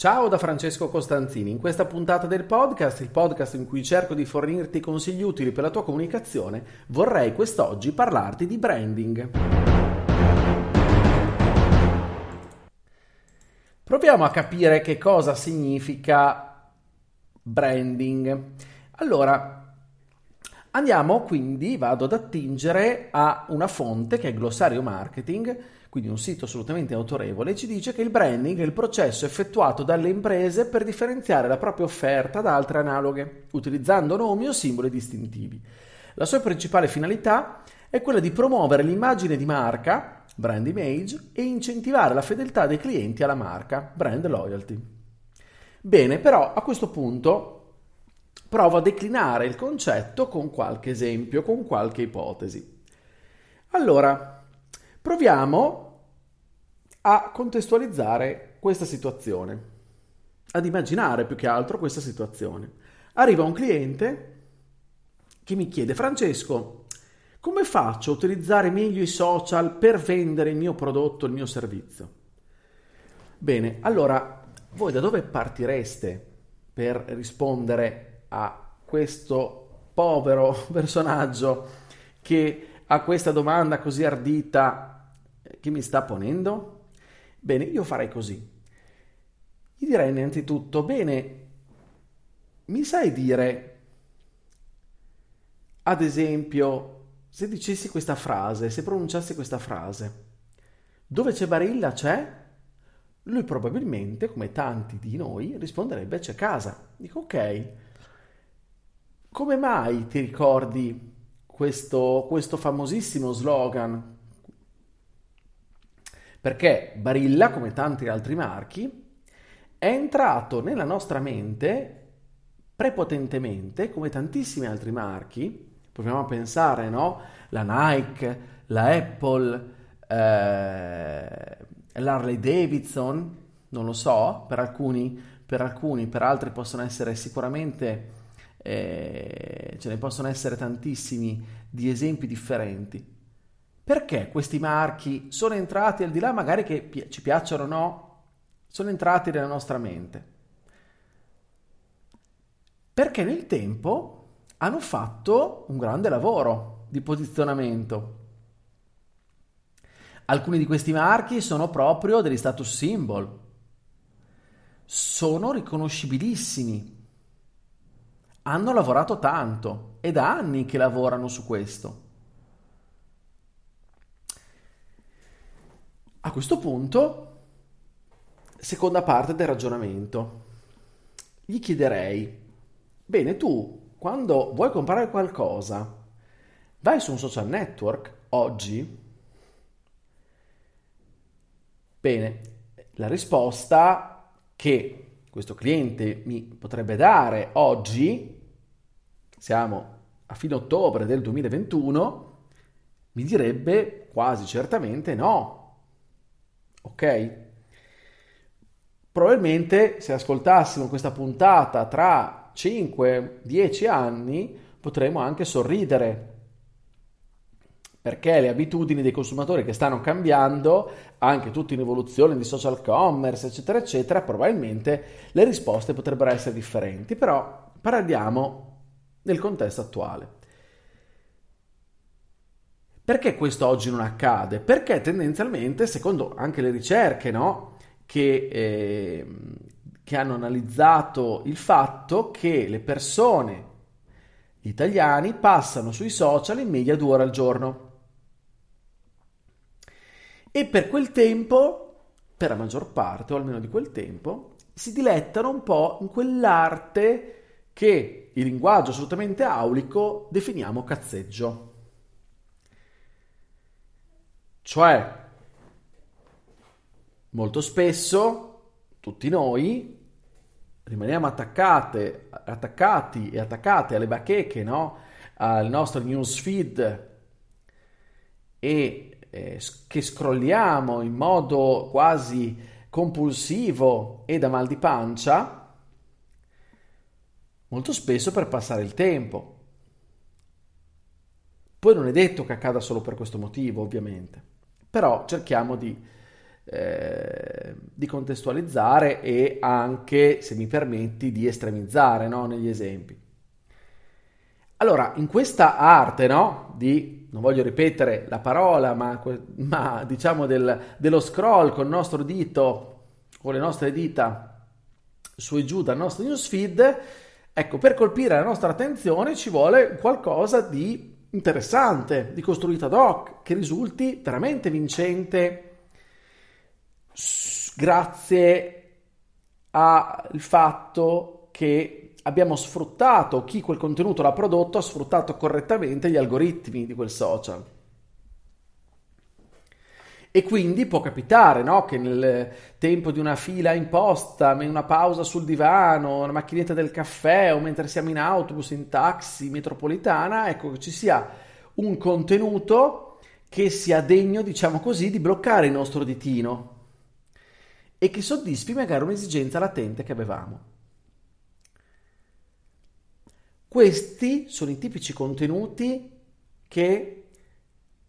Ciao da Francesco Costanzini, in questa puntata del podcast, il podcast in cui cerco di fornirti consigli utili per la tua comunicazione, vorrei quest'oggi parlarti di branding. Proviamo a capire che cosa significa branding. Allora, andiamo quindi, vado ad attingere a una fonte che è Glossario Marketing, quindi un sito assolutamente autorevole, ci dice che il branding è il processo effettuato dalle imprese per differenziare la propria offerta da altre analoghe, utilizzando nomi o simboli distintivi. La sua principale finalità è quella di promuovere l'immagine di marca, brand image, e incentivare la fedeltà dei clienti alla marca, brand loyalty. Bene, però a questo punto provo a declinare il concetto con qualche esempio, con qualche ipotesi. Allora, Proviamo a contestualizzare questa situazione, ad immaginare più che altro questa situazione. Arriva un cliente che mi chiede, Francesco, come faccio a utilizzare meglio i social per vendere il mio prodotto, il mio servizio? Bene, allora voi da dove partireste per rispondere a questo povero personaggio che a questa domanda così ardita che mi sta ponendo? Bene, io farei così. Gli direi innanzitutto, bene, mi sai dire, ad esempio, se dicessi questa frase, se pronunciassi questa frase, dove c'è Barilla c'è? Lui probabilmente, come tanti di noi, risponderebbe c'è casa. Dico ok, come mai ti ricordi questo, questo famosissimo slogan perché Barilla, come tanti altri marchi, è entrato nella nostra mente prepotentemente, come tantissimi altri marchi, proviamo a pensare, no? La Nike, la Apple, eh, l'Harley Davidson, non lo so, per alcuni, per alcuni, per altri possono essere sicuramente eh, ce ne possono essere tantissimi di esempi differenti. Perché questi marchi sono entrati al di là magari che pi- ci piacciono o no, sono entrati nella nostra mente? Perché nel tempo hanno fatto un grande lavoro di posizionamento. Alcuni di questi marchi sono proprio degli status symbol, sono riconoscibilissimi hanno lavorato tanto, è da anni che lavorano su questo. A questo punto, seconda parte del ragionamento, gli chiederei, bene tu, quando vuoi comprare qualcosa, vai su un social network oggi? Bene, la risposta che questo cliente mi potrebbe dare oggi, siamo a fine ottobre del 2021, mi direbbe quasi certamente no. Ok? Probabilmente se ascoltassimo questa puntata tra 5-10 anni potremmo anche sorridere perché le abitudini dei consumatori che stanno cambiando, anche tutte in evoluzione di social commerce, eccetera, eccetera, probabilmente le risposte potrebbero essere differenti, però parliamo nel contesto attuale. Perché questo oggi non accade? Perché tendenzialmente, secondo anche le ricerche no, che, eh, che hanno analizzato il fatto che le persone, gli italiani, passano sui social in media due ore al giorno. E per quel tempo, per la maggior parte, o almeno di quel tempo, si dilettano un po' in quell'arte che il linguaggio assolutamente aulico definiamo cazzeggio. Cioè, molto spesso tutti noi rimaniamo attaccati e attaccate alle bacheche, no? al nostro newsfeed e eh, che scrolliamo in modo quasi compulsivo e da mal di pancia, molto spesso per passare il tempo. Poi non è detto che accada solo per questo motivo, ovviamente, però cerchiamo di, eh, di contestualizzare e anche, se mi permetti, di estremizzare no, negli esempi. Allora, in questa arte, no, di, non voglio ripetere la parola, ma, ma diciamo del, dello scroll con il nostro dito, con le nostre dita su e giù dal nostro newsfeed, ecco, per colpire la nostra attenzione ci vuole qualcosa di interessante, di costruito ad hoc, che risulti veramente vincente. Grazie al fatto che abbiamo sfruttato, chi quel contenuto l'ha prodotto ha sfruttato correttamente gli algoritmi di quel social. E quindi può capitare no? che nel tempo di una fila in posta, una pausa sul divano, una macchinetta del caffè o mentre siamo in autobus, in taxi, metropolitana, ecco che ci sia un contenuto che sia degno, diciamo così, di bloccare il nostro ditino e che soddisfi magari un'esigenza latente che avevamo. Questi sono i tipici contenuti che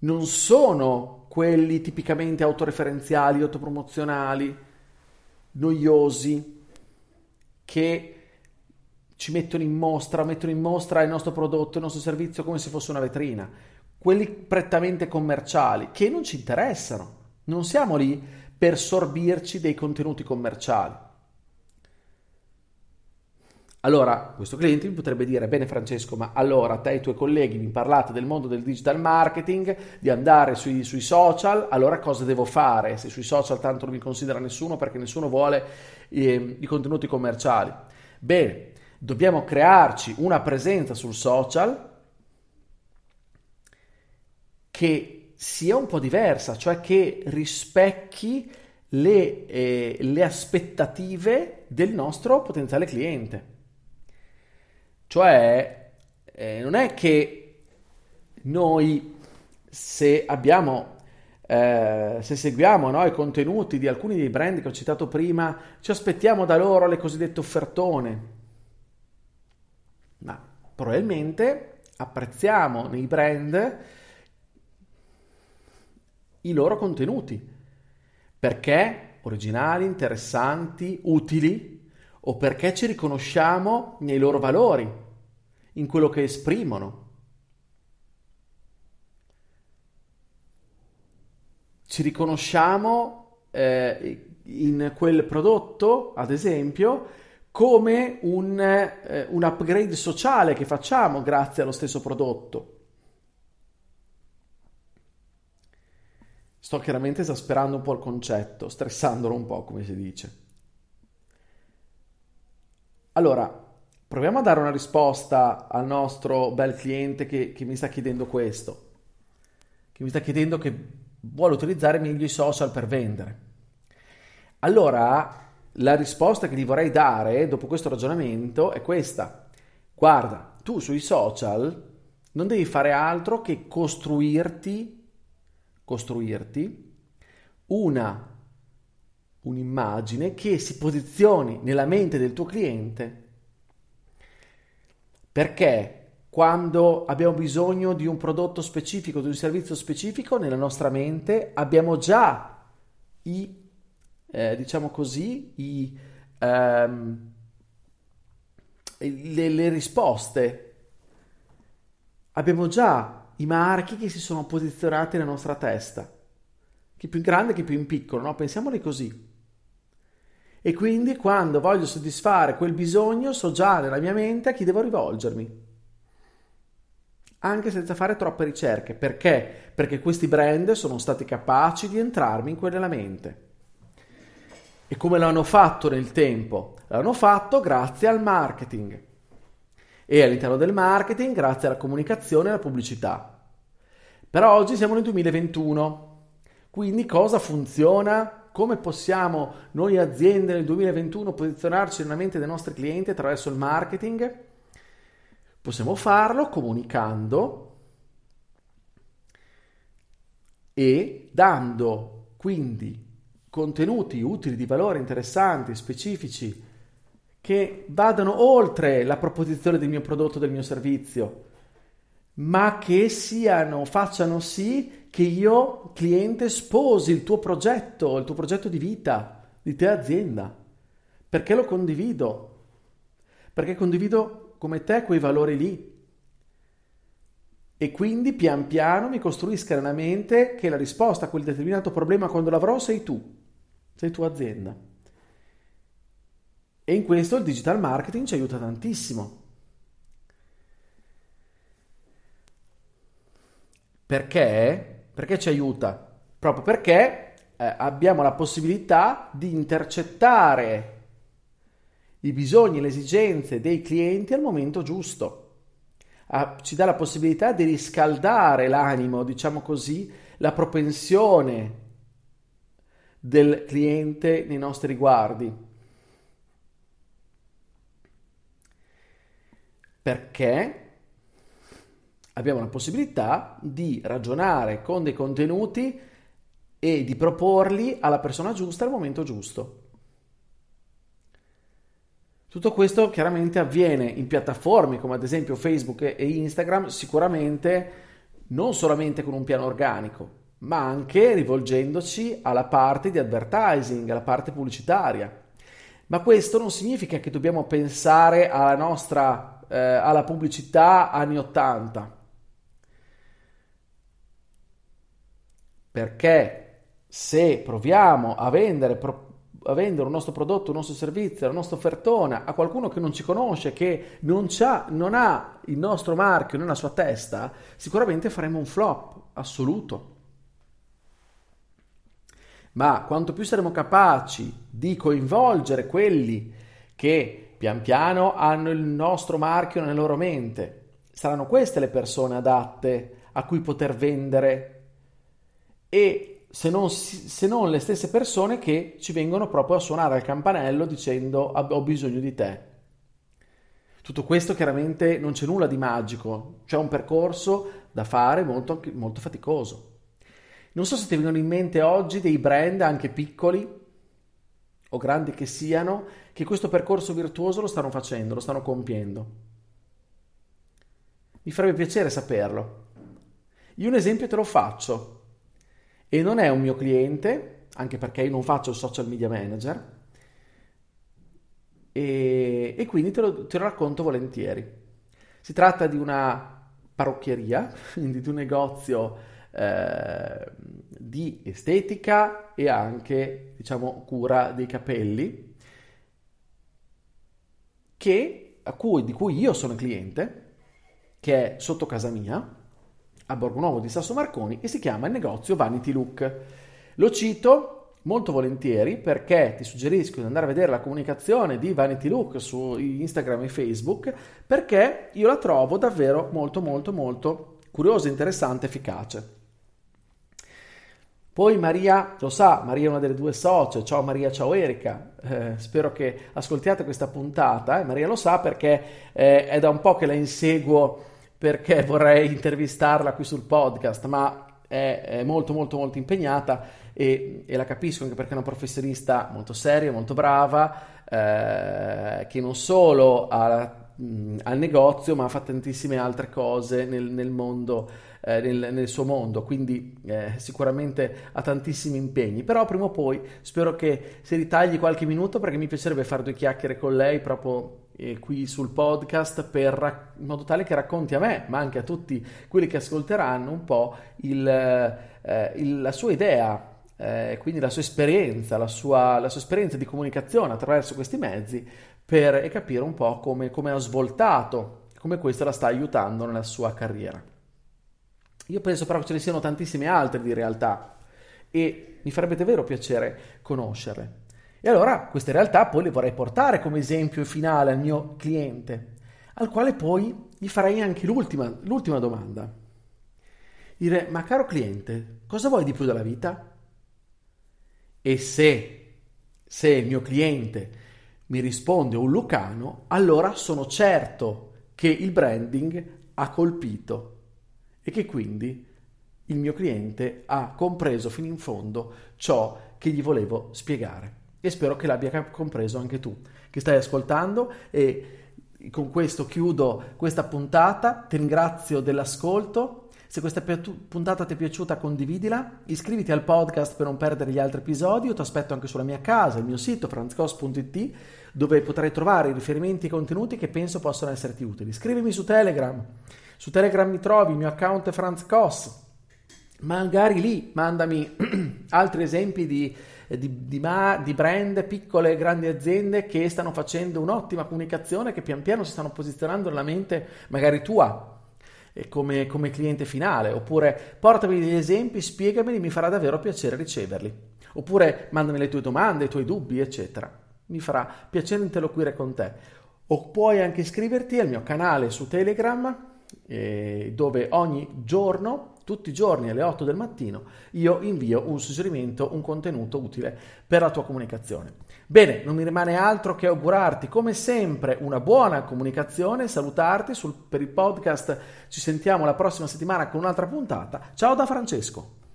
non sono quelli tipicamente autoreferenziali, autopromozionali, noiosi, che ci mettono in mostra, mettono in mostra il nostro prodotto, il nostro servizio come se fosse una vetrina. Quelli prettamente commerciali, che non ci interessano. Non siamo lì per sorbirci dei contenuti commerciali. Allora, questo cliente mi potrebbe dire, bene Francesco, ma allora te e i tuoi colleghi mi parlate del mondo del digital marketing, di andare sui, sui, social, allora cosa devo fare? Se sui social tanto non mi considera nessuno perché nessuno vuole eh, i contenuti commerciali. Bene, dobbiamo crearci una presenza sul social che sia un po' diversa, cioè che rispecchi le, eh, le aspettative del nostro potenziale cliente. Cioè, eh, non è che noi se abbiamo, eh, se seguiamo no, i contenuti di alcuni dei brand che ho citato prima, ci aspettiamo da loro le cosiddette offertone. Ma probabilmente apprezziamo nei brand i loro contenuti perché originali, interessanti, utili o perché ci riconosciamo nei loro valori in quello che esprimono. Ci riconosciamo eh, in quel prodotto, ad esempio, come un, eh, un upgrade sociale che facciamo grazie allo stesso prodotto. Sto chiaramente esasperando un po' il concetto, stressandolo un po', come si dice. Allora, Proviamo a dare una risposta al nostro bel cliente che, che mi sta chiedendo questo, che mi sta chiedendo che vuole utilizzare meglio i social per vendere. Allora, la risposta che gli vorrei dare dopo questo ragionamento è questa. Guarda, tu sui social non devi fare altro che costruirti, costruirti una, un'immagine che si posizioni nella mente del tuo cliente perché quando abbiamo bisogno di un prodotto specifico, di un servizio specifico, nella nostra mente abbiamo già i, eh, diciamo così, i, um, le, le risposte. Abbiamo già i marchi che si sono posizionati nella nostra testa, chi più grande, chi più in piccolo, no? Pensiamoli così. E quindi quando voglio soddisfare quel bisogno so già nella mia mente a chi devo rivolgermi. Anche senza fare troppe ricerche. Perché? Perché questi brand sono stati capaci di entrarmi in quella mente. E come l'hanno fatto nel tempo? L'hanno fatto grazie al marketing. E all'interno del marketing grazie alla comunicazione e alla pubblicità. Però oggi siamo nel 2021. Quindi cosa funziona? Come possiamo noi aziende nel 2021 posizionarci nella mente dei nostri clienti attraverso il marketing? Possiamo farlo comunicando e dando quindi contenuti utili di valore, interessanti, specifici, che vadano oltre la proposizione del mio prodotto, del mio servizio, ma che siano, facciano sì che io, cliente, sposi il tuo progetto, il tuo progetto di vita, di te azienda, perché lo condivido, perché condivido come te quei valori lì. E quindi pian piano mi costruisca nella mente che la risposta a quel determinato problema quando l'avrò sei tu, sei tua azienda. E in questo il digital marketing ci aiuta tantissimo. Perché? Perché ci aiuta? Proprio perché eh, abbiamo la possibilità di intercettare i bisogni e le esigenze dei clienti al momento giusto. Ah, ci dà la possibilità di riscaldare l'animo, diciamo così, la propensione del cliente nei nostri riguardi. Perché abbiamo la possibilità di ragionare con dei contenuti e di proporli alla persona giusta al momento giusto. Tutto questo chiaramente avviene in piattaforme come ad esempio Facebook e Instagram, sicuramente non solamente con un piano organico, ma anche rivolgendoci alla parte di advertising, alla parte pubblicitaria. Ma questo non significa che dobbiamo pensare alla nostra eh, alla pubblicità anni 80 Perché se proviamo a vendere, a vendere un nostro prodotto, un nostro servizio, la nostra offertona a qualcuno che non ci conosce, che non, non ha il nostro marchio nella sua testa, sicuramente faremo un flop assoluto. Ma quanto più saremo capaci di coinvolgere quelli che pian piano hanno il nostro marchio nella loro mente, saranno queste le persone adatte a cui poter vendere e se non, se non, le stesse persone che ci vengono proprio a suonare al campanello dicendo ho bisogno di te. Tutto questo chiaramente non c'è nulla di magico, c'è un percorso da fare molto, molto faticoso. Non so se ti vengono in mente oggi dei brand anche piccoli o grandi che siano, che questo percorso virtuoso lo stanno facendo, lo stanno compiendo. Mi farebbe piacere saperlo. Io un esempio te lo faccio e non è un mio cliente, anche perché io non faccio il social media manager, e, e quindi te lo, te lo racconto volentieri. Si tratta di una parrucchieria, quindi di un negozio eh, di estetica e anche, diciamo, cura dei capelli, che, cui, di cui io sono cliente, che è sotto casa mia, a Borgonovo di Sasso Marconi e si chiama il negozio Vanity Look. Lo cito molto volentieri perché ti suggerisco di andare a vedere la comunicazione di Vanity Look su Instagram e Facebook perché io la trovo davvero molto molto molto curiosa, interessante, efficace. Poi Maria lo sa, Maria è una delle due socie, ciao Maria, ciao Erika, eh, spero che ascoltiate questa puntata, eh, Maria lo sa perché eh, è da un po' che la inseguo perché vorrei intervistarla qui sul podcast, ma è, è molto molto molto impegnata e, e, la capisco anche perché è una professionista molto seria, molto brava, eh, che non solo ha, mh, ha il negozio, ma fa tantissime altre cose nel, nel mondo. Eh, nel, nel, suo mondo, quindi eh, sicuramente ha tantissimi impegni, però prima o poi spero che si ritagli qualche minuto perché mi piacerebbe fare due chiacchiere con lei proprio eh, qui sul podcast per, in modo tale che racconti a me, ma anche a tutti quelli che ascolteranno un po' il, eh, il, la sua idea, eh, quindi la sua esperienza, la sua, la sua, esperienza di comunicazione attraverso questi mezzi per capire un po' come, come ha svoltato, come questo la sta aiutando nella sua carriera. Io penso però che ce ne siano tantissime altre di realtà e mi farebbe davvero piacere conoscerle. E allora queste realtà poi le vorrei portare come esempio finale al mio cliente, al quale poi gli farei anche l'ultima, l'ultima domanda. Dire, ma caro cliente, cosa vuoi di più dalla vita? E se, se il mio cliente mi risponde un lucano, allora sono certo che il branding ha colpito e che quindi il mio cliente ha compreso fino in fondo ciò che gli volevo spiegare e spero che l'abbia compreso anche tu che stai ascoltando. E con questo chiudo questa puntata, ti ringrazio dell'ascolto. Se questa puntata ti è piaciuta condividila, iscriviti al podcast per non perdere gli altri episodi, io ti aspetto anche sulla mia casa, il mio sito franzcos.it dove potrai trovare i riferimenti e contenuti che penso possano esserti utili. Scrivimi su Telegram, su Telegram mi trovi, il mio account è franzcos, magari lì mandami altri esempi di di, di, di, brand, piccole e grandi aziende che stanno facendo un'ottima comunicazione, che pian piano si stanno posizionando nella mente magari tua come, come cliente finale, oppure portami degli esempi, spiegameli, mi farà davvero piacere riceverli, oppure mandami le tue domande, i tuoi dubbi, eccetera. Mi farà piacere interloquire con te. O puoi anche iscriverti al mio canale su Telegram, eh, dove ogni giorno tutti i giorni alle 8 del mattino io invio un suggerimento, un contenuto utile per la tua comunicazione. Bene, non mi rimane altro che augurarti come sempre una buona comunicazione, salutarti sul, per il podcast, ci sentiamo la prossima settimana con un'altra puntata. Ciao da Francesco.